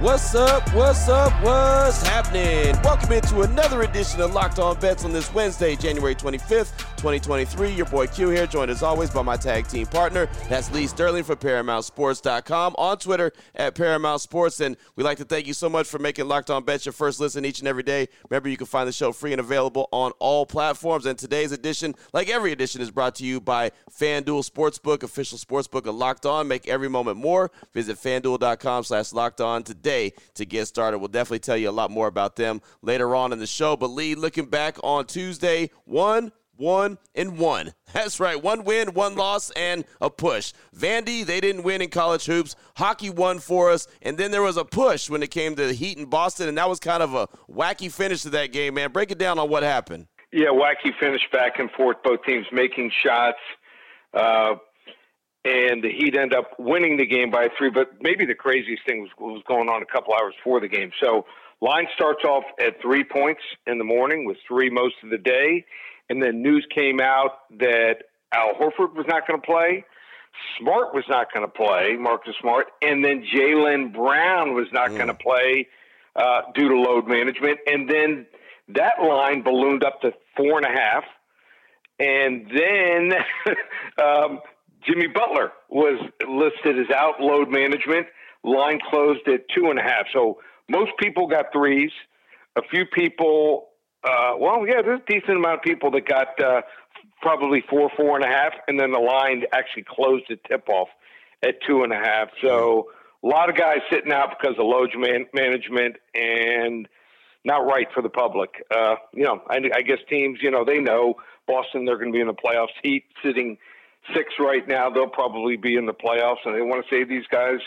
What's up? What's up? What's happening? Welcome into another edition of Locked On Bets on this Wednesday, January 25th, 2023. Your boy Q here, joined as always by my tag team partner. That's Lee Sterling from ParamountSports.com on Twitter at Paramount Sports. And we'd like to thank you so much for making Locked On Bets your first listen each and every day. Remember, you can find the show free and available on all platforms. And today's edition, like every edition, is brought to you by FanDuel Sportsbook, official sportsbook of Locked On. Make every moment more. Visit FanDuel.com slash Locked On today today to get started. We'll definitely tell you a lot more about them later on in the show. But Lee, looking back on Tuesday, one one and one. That's right. One win, one loss, and a push. Vandy, they didn't win in college hoops. Hockey won for us. And then there was a push when it came to the Heat in Boston, and that was kind of a wacky finish to that game, man. Break it down on what happened. Yeah, wacky finish back and forth, both teams making shots. Uh, and the Heat end up winning the game by three. But maybe the craziest thing was, was going on a couple hours before the game. So line starts off at three points in the morning, with three most of the day, and then news came out that Al Horford was not going to play. Smart was not going to play, Marcus Smart, and then Jaylen Brown was not mm. going to play uh, due to load management. And then that line ballooned up to four and a half. And then um, Jimmy Butler was listed as out load management. Line closed at two and a half. So most people got threes. A few people, uh, well, yeah, there's a decent amount of people that got uh, probably four, four and a half, and then the line actually closed at tip off at two and a half. So a lot of guys sitting out because of load man- management and not right for the public. Uh, you know, I, I guess teams, you know, they know Boston, they're going to be in the playoffs. Heat sitting six right now. They'll probably be in the playoffs, and they want to save these guys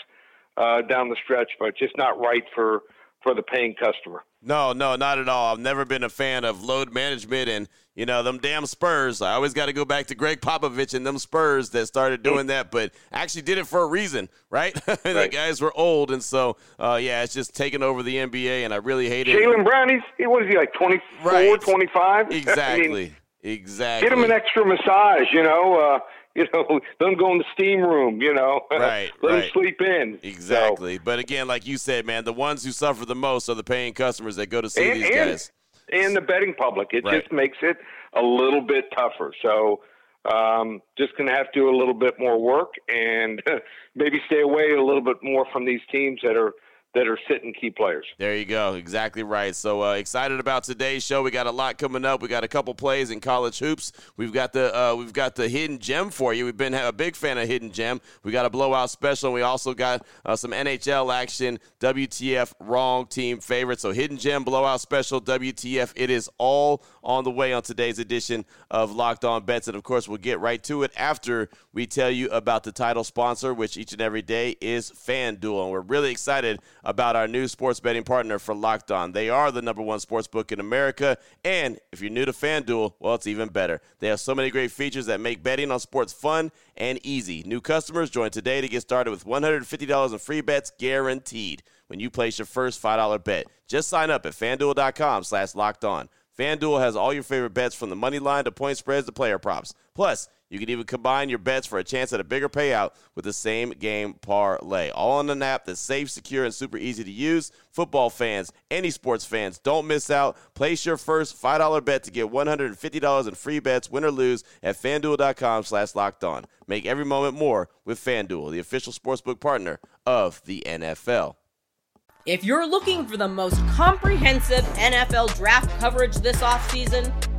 uh, down the stretch, but just not right for for the paying customer. No, no, not at all. I've never been a fan of load management and, you know, them damn Spurs. I always got to go back to Gregg Popovich and them Spurs that started doing that, but actually did it for a reason, right? right. the guys were old, and so, uh, yeah, it's just taking over the NBA, and I really hate it. Jaylen Brown, he's, he, what is he, like 24, right. 25? Exactly. I mean, Exactly. Get him an extra massage, you know. Uh, you know, let them go in the steam room, you know. Right. let right. them sleep in. Exactly. So. But again, like you said, man, the ones who suffer the most are the paying customers that go to see and, these and, guys. And the betting public. It right. just makes it a little bit tougher. So um, just going to have to do a little bit more work and maybe stay away a little bit more from these teams that are – that are sitting key players. There you go. Exactly right. So uh, excited about today's show. We got a lot coming up. We got a couple plays in college hoops. We've got the uh, we've got the hidden gem for you. We've been a big fan of hidden gem. We got a blowout special. And we also got uh, some NHL action. WTF wrong team favorite. So hidden gem blowout special. WTF. It is all on the way on today's edition of Locked On Bets. And of course, we'll get right to it after we tell you about the title sponsor, which each and every day is FanDuel. And we're really excited about our new sports betting partner for Locked On. They are the number one sports book in America. And if you're new to FanDuel, well, it's even better. They have so many great features that make betting on sports fun and easy. New customers join today to get started with $150 in free bets guaranteed when you place your first $5 bet. Just sign up at fanduel.com slash locked on. FanDuel has all your favorite bets from the money line to point spreads to player props. Plus, you can even combine your bets for a chance at a bigger payout with the same game parlay. All on an app that's safe, secure, and super easy to use. Football fans, any sports fans, don't miss out. Place your first $5 bet to get $150 in free bets, win or lose, at fanduel.com slash locked on. Make every moment more with FanDuel, the official sportsbook partner of the NFL. If you're looking for the most comprehensive NFL draft coverage this offseason,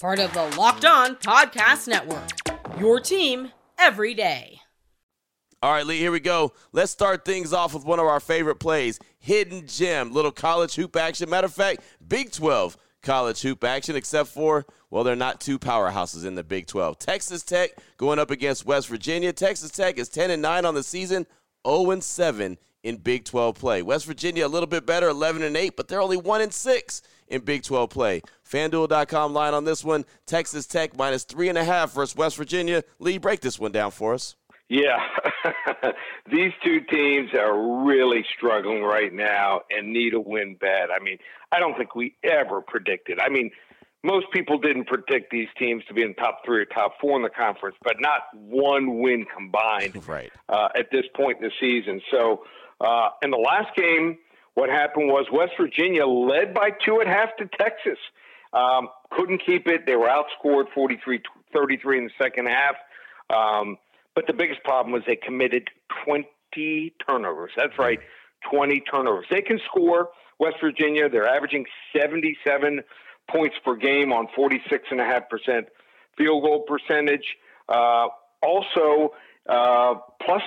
Part of the Locked On Podcast Network. Your team every day. All right, Lee, here we go. Let's start things off with one of our favorite plays Hidden Gem, little college hoop action. Matter of fact, Big 12 college hoop action, except for, well, they're not two powerhouses in the Big 12. Texas Tech going up against West Virginia. Texas Tech is 10 and 9 on the season, 0 and 7 in Big 12 play. West Virginia a little bit better, 11 and 8, but they're only 1 and 6 in Big 12 play. FanDuel.com line on this one. Texas Tech minus three and a half versus West Virginia. Lee, break this one down for us. Yeah, these two teams are really struggling right now and need a win bad. I mean, I don't think we ever predicted. I mean, most people didn't predict these teams to be in top three or top four in the conference, but not one win combined right. uh, at this point in the season. So, uh, in the last game, what happened was West Virginia led by two at half to Texas. Um, couldn't keep it. They were outscored 43 33 in the second half. Um, but the biggest problem was they committed 20 turnovers. That's right, 20 turnovers. They can score. West Virginia, they're averaging 77 points per game on 46.5% field goal percentage. Uh, also, uh, plus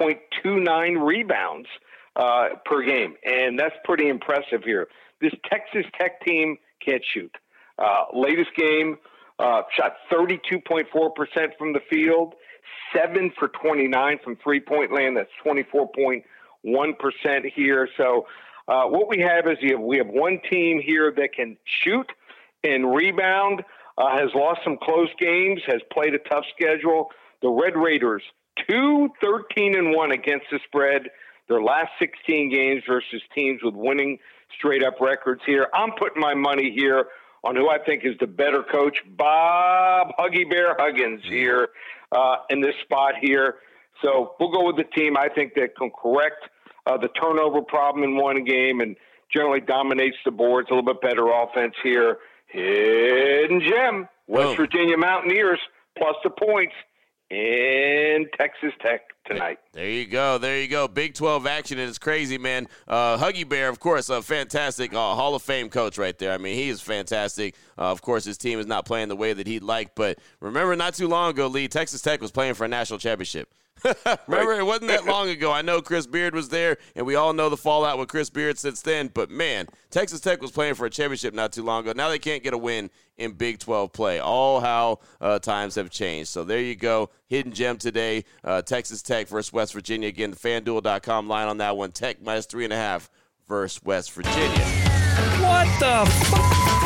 0.29 rebounds uh, per game. And that's pretty impressive here. This Texas Tech team can't shoot. Uh, latest game, uh, shot 32.4% from the field seven for 29 from three point land. That's 24.1% here. So, uh, what we have is we have one team here that can shoot and rebound, uh, has lost some close games, has played a tough schedule. The Red Raiders, 2 13 and 1 against the spread. Their last 16 games versus teams with winning straight up records here. I'm putting my money here on who I think is the better coach, Bob Huggy Bear Huggins here uh, in this spot here. So we'll go with the team I think that can correct uh, the turnover problem in one game and generally dominates the boards. A little bit better offense here. Hidden gem, West oh. Virginia Mountaineers plus the points in Texas Tech tonight. There you go. There you go. Big 12 action, and it's crazy, man. Uh, Huggy Bear, of course, a fantastic uh, Hall of Fame coach right there. I mean, he is fantastic. Uh, of course, his team is not playing the way that he'd like, but remember not too long ago, Lee, Texas Tech was playing for a national championship. Remember, right. it wasn't that long ago. I know Chris Beard was there, and we all know the fallout with Chris Beard since then. But man, Texas Tech was playing for a championship not too long ago. Now they can't get a win in Big 12 play. All how uh, times have changed. So there you go. Hidden gem today. Uh, Texas Tech versus West Virginia. Again, the FanDuel.com line on that one. Tech minus three and a half versus West Virginia. What the fuck?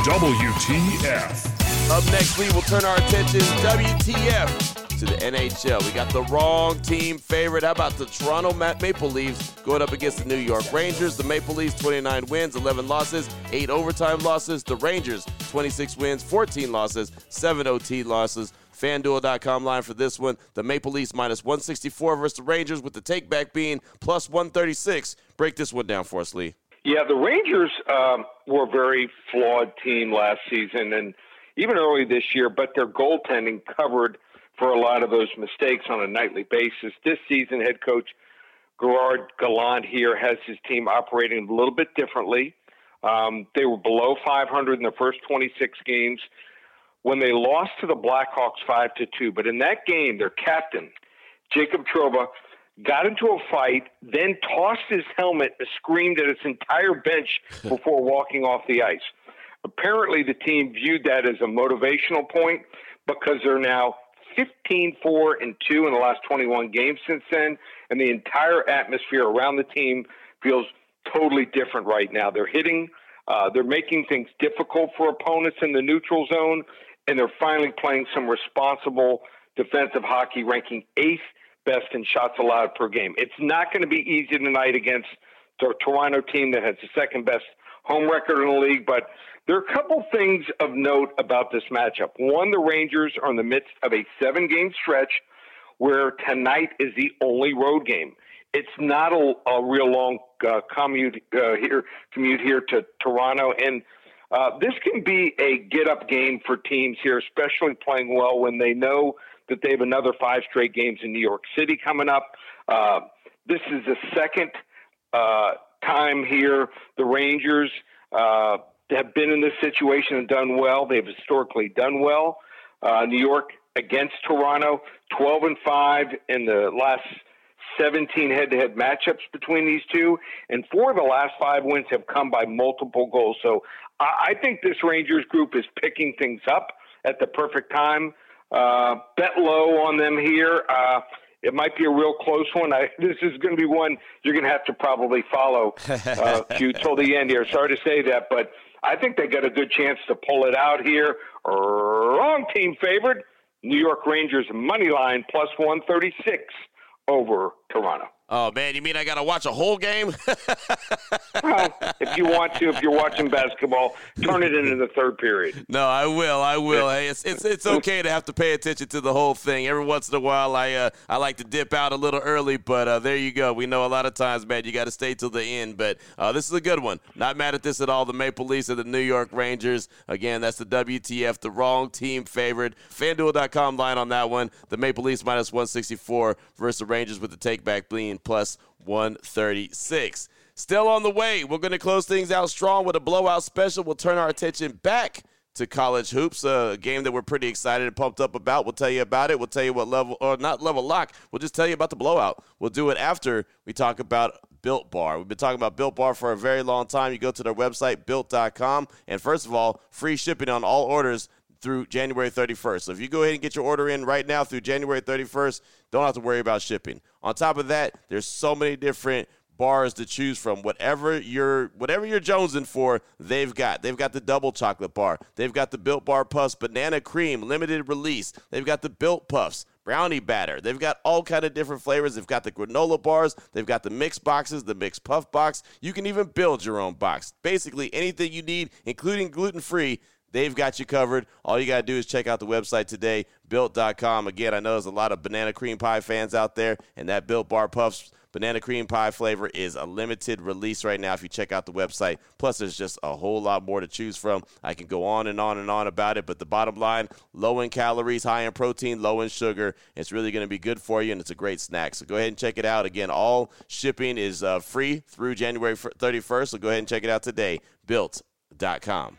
WTF. Up next, we will turn our attention WTF to the NHL. We got the wrong team favorite. How about the Toronto Maple Leafs going up against the New York Rangers? The Maple Leafs 29 wins, 11 losses, 8 overtime losses. The Rangers 26 wins, 14 losses, 7 OT losses. FanDuel.com line for this one. The Maple Leafs minus 164 versus the Rangers, with the takeback being plus 136. Break this one down for us, Lee. Yeah, the Rangers um, were a very flawed team last season and even early this year, but their goaltending covered for a lot of those mistakes on a nightly basis. This season, head coach Gerard Gallant here has his team operating a little bit differently. Um, they were below 500 in the first 26 games when they lost to the Blackhawks 5 to 2. But in that game, their captain, Jacob Trouba, got into a fight, then tossed his helmet and screamed at his entire bench before walking off the ice. Apparently, the team viewed that as a motivational point because they're now 15 4 and 2 in the last 21 games since then, and the entire atmosphere around the team feels totally different right now. They're hitting, uh, they're making things difficult for opponents in the neutral zone, and they're finally playing some responsible defensive hockey, ranking eighth best in shots allowed per game. It's not going to be easy tonight against the Toronto team that has the second best home record in the league, but there are a couple things of note about this matchup. One, the Rangers are in the midst of a seven game stretch where tonight is the only road game. It's not a, a real long uh, commute uh, here commute here to Toronto, and uh, this can be a get up game for teams here, especially playing well when they know that they have another five straight games in New York City coming up. Uh, this is the second uh, time here the Rangers uh, have been in this situation and done well. They've historically done well. Uh, New York against Toronto, 12 and 5 in the last 17 head to head matchups between these two, and four of the last five wins have come by multiple goals. So I think this Rangers group is picking things up at the perfect time. Uh, bet low on them here. Uh, it might be a real close one. I, this is going to be one you're going to have to probably follow uh, to till the end here. Sorry to say that, but I think they got a good chance to pull it out here. Wrong team favored. New York Rangers money line plus 136 over Toronto. Oh man, you mean I got to watch a whole game? well, if you want to, if you're watching basketball, turn it into the third period. No, I will. I will. Hey, it's it's it's okay to have to pay attention to the whole thing. Every once in a while, I uh, I like to dip out a little early, but uh, there you go. We know a lot of times, man, you got to stay till the end. But uh, this is a good one. Not mad at this at all. The Maple Leafs and the New York Rangers. Again, that's the WTF, the wrong team favored. FanDuel.com line on that one. The Maple Leafs minus 164 versus the Rangers with the take back plus 136. Still on the way. We're going to close things out strong with a blowout special. We'll turn our attention back to college hoops, a game that we're pretty excited and pumped up about. We'll tell you about it. We'll tell you what level, or not level lock. We'll just tell you about the blowout. We'll do it after we talk about Built Bar. We've been talking about Built Bar for a very long time. You go to their website, built.com, and first of all, free shipping on all orders through January 31st. So if you go ahead and get your order in right now through January 31st, don't have to worry about shipping. On top of that, there's so many different bars to choose from. Whatever you're whatever you're jonesing for, they've got. They've got the double chocolate bar. They've got the Built Bar Puffs banana cream limited release. They've got the Built Puffs brownie batter. They've got all kind of different flavors. They've got the granola bars. They've got the mix boxes, the mixed puff box. You can even build your own box. Basically, anything you need, including gluten free They've got you covered. All you got to do is check out the website today, built.com. Again, I know there's a lot of banana cream pie fans out there, and that Built Bar Puffs banana cream pie flavor is a limited release right now if you check out the website. Plus, there's just a whole lot more to choose from. I can go on and on and on about it, but the bottom line low in calories, high in protein, low in sugar. It's really going to be good for you, and it's a great snack. So go ahead and check it out. Again, all shipping is uh, free through January 31st, so go ahead and check it out today. Built.com.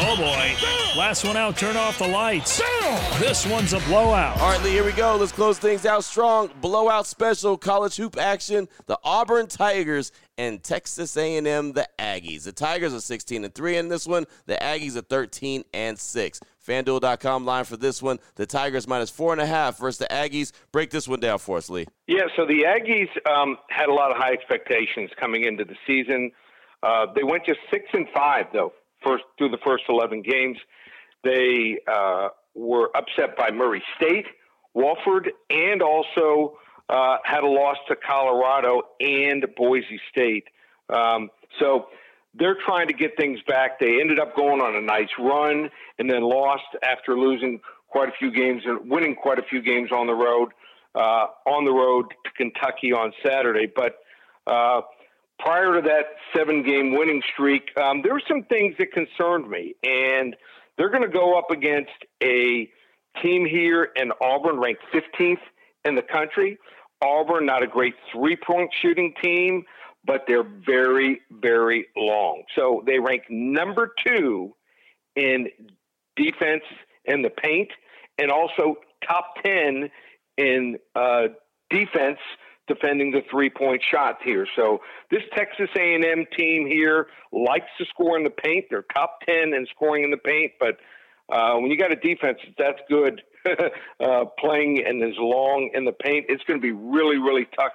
Oh boy. Last one out, turn off the lights. This one's a blowout. All right, Lee, here we go. Let's close things out strong. Blowout special college hoop action. The Auburn Tigers and Texas A&M the Aggies. The Tigers are 16 and 3 in this one. The Aggies are 13 and 6. FanDuel.com line for this one. The Tigers minus four and a half versus the Aggies. Break this one down for us, Lee. Yeah, so the Aggies um, had a lot of high expectations coming into the season. Uh, they went just six and five though, first through the first 11 games. They uh, were upset by Murray State, Wofford, and also uh, had a loss to Colorado and Boise State. Um, so they're trying to get things back. They ended up going on a nice run and then lost after losing quite a few games and winning quite a few games on the road. Uh, on the road to Kentucky on Saturday, but uh, prior to that seven-game winning streak, um, there were some things that concerned me, and they're going to go up against a team here in Auburn, ranked 15th in the country. Auburn, not a great three point shooting team, but they're very, very long. So they rank number two in defense in the paint and also top 10 in uh, defense defending the three-point shots here. So this Texas A&M team here likes to score in the paint. They're top 10 in scoring in the paint, but uh, when you got a defense that's good uh, playing and is long in the paint, it's going to be really, really tough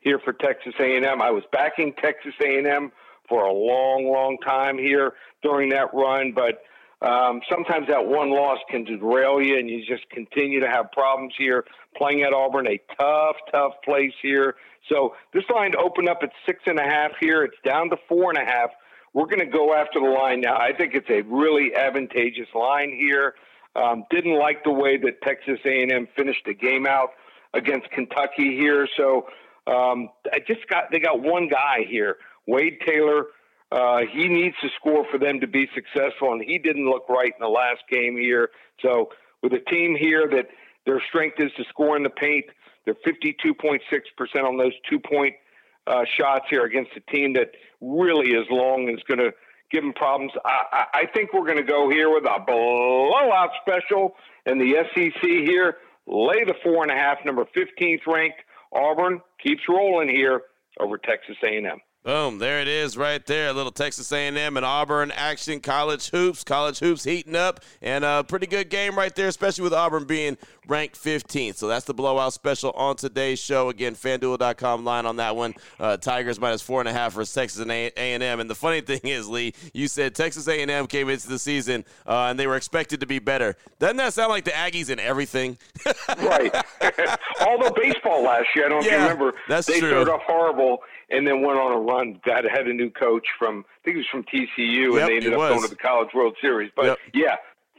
here for Texas A&M. I was backing Texas A&M for a long, long time here during that run, but um, sometimes that one loss can derail you, and you just continue to have problems here. Playing at Auburn, a tough, tough place here. So this line opened up at six and a half here. It's down to four and a half. We're going to go after the line now. I think it's a really advantageous line here. Um, didn't like the way that Texas A&M finished the game out against Kentucky here. So um, I just got they got one guy here, Wade Taylor uh, he needs to score for them to be successful, and he didn't look right in the last game here. So, with a team here that their strength is to score in the paint, they're 52.6% on those two point uh, shots here against a team that really is long and is going to give them problems. I, I think we're going to go here with a blowout special in the SEC here. Lay the four and a half, number 15th ranked Auburn keeps rolling here over Texas A&M. Boom, there it is right there. A little Texas A&M and Auburn action, college hoops, college hoops heating up, and a pretty good game right there, especially with Auburn being ranked 15th. So that's the blowout special on today's show. Again, FanDuel.com line on that one. Uh, Tigers minus four and a half for Texas and A&M. And the funny thing is, Lee, you said Texas A&M came into the season uh, and they were expected to be better. Doesn't that sound like the Aggies in everything? right. Although baseball last year, I don't yeah, remember. That's they true. started off horrible and then went on a run. Got had a new coach from I think it was from TCU, yep, and they ended up was. going to the College World Series. But yep. yeah,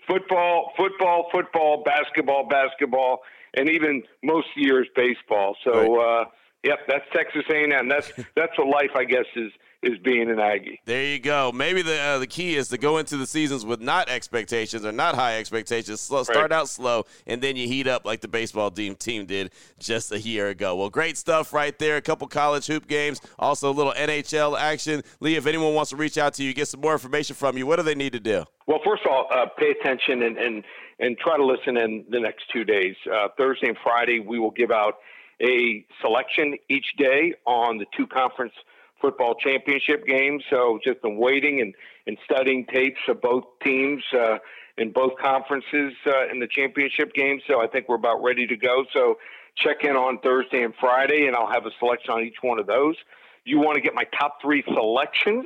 football, football, football, basketball, basketball, and even most years baseball. So. Right. uh Yep, that's Texas A&M. That's that's what life, I guess, is is being an Aggie. There you go. Maybe the uh, the key is to go into the seasons with not expectations or not high expectations. Slow, start right. out slow, and then you heat up like the baseball team team did just a year ago. Well, great stuff right there. A couple college hoop games, also a little NHL action. Lee, if anyone wants to reach out to you, get some more information from you, what do they need to do? Well, first of all, uh, pay attention and, and and try to listen in the next two days. Uh, Thursday and Friday, we will give out a selection each day on the two conference football championship game. So just been waiting and, and studying tapes of both teams uh, in both conferences uh, in the championship game. So I think we're about ready to go. So check in on Thursday and Friday, and I'll have a selection on each one of those. You want to get my top three selections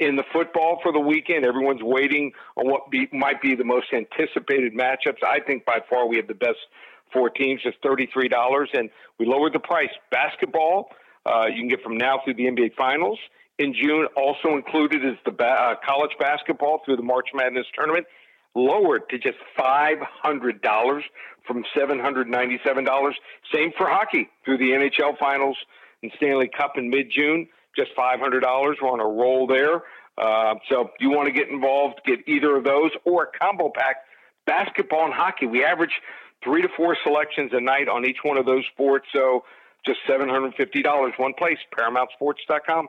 in the football for the weekend. Everyone's waiting on what be, might be the most anticipated matchups. I think by far we have the best four teams, just $33. And we lowered the price. Basketball, uh, you can get from now through the NBA Finals. In June, also included is the ba- uh, college basketball through the March Madness tournament, lowered to just $500 from $797. Same for hockey through the NHL Finals and Stanley Cup in mid June, just $500. We're on a roll there. Uh, so if you want to get involved, get either of those or a combo pack, basketball and hockey. We average three to four selections a night on each one of those sports. So just $750 one place, ParamountSports.com.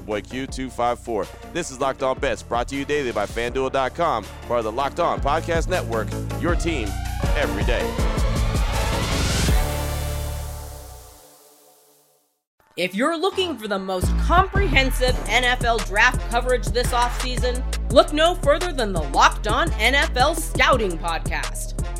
your boy Q2. 854. This is Locked On Bets, brought to you daily by FanDuel.com, part of the Locked On Podcast Network, your team every day. If you're looking for the most comprehensive NFL draft coverage this offseason, look no further than the Locked On NFL Scouting Podcast.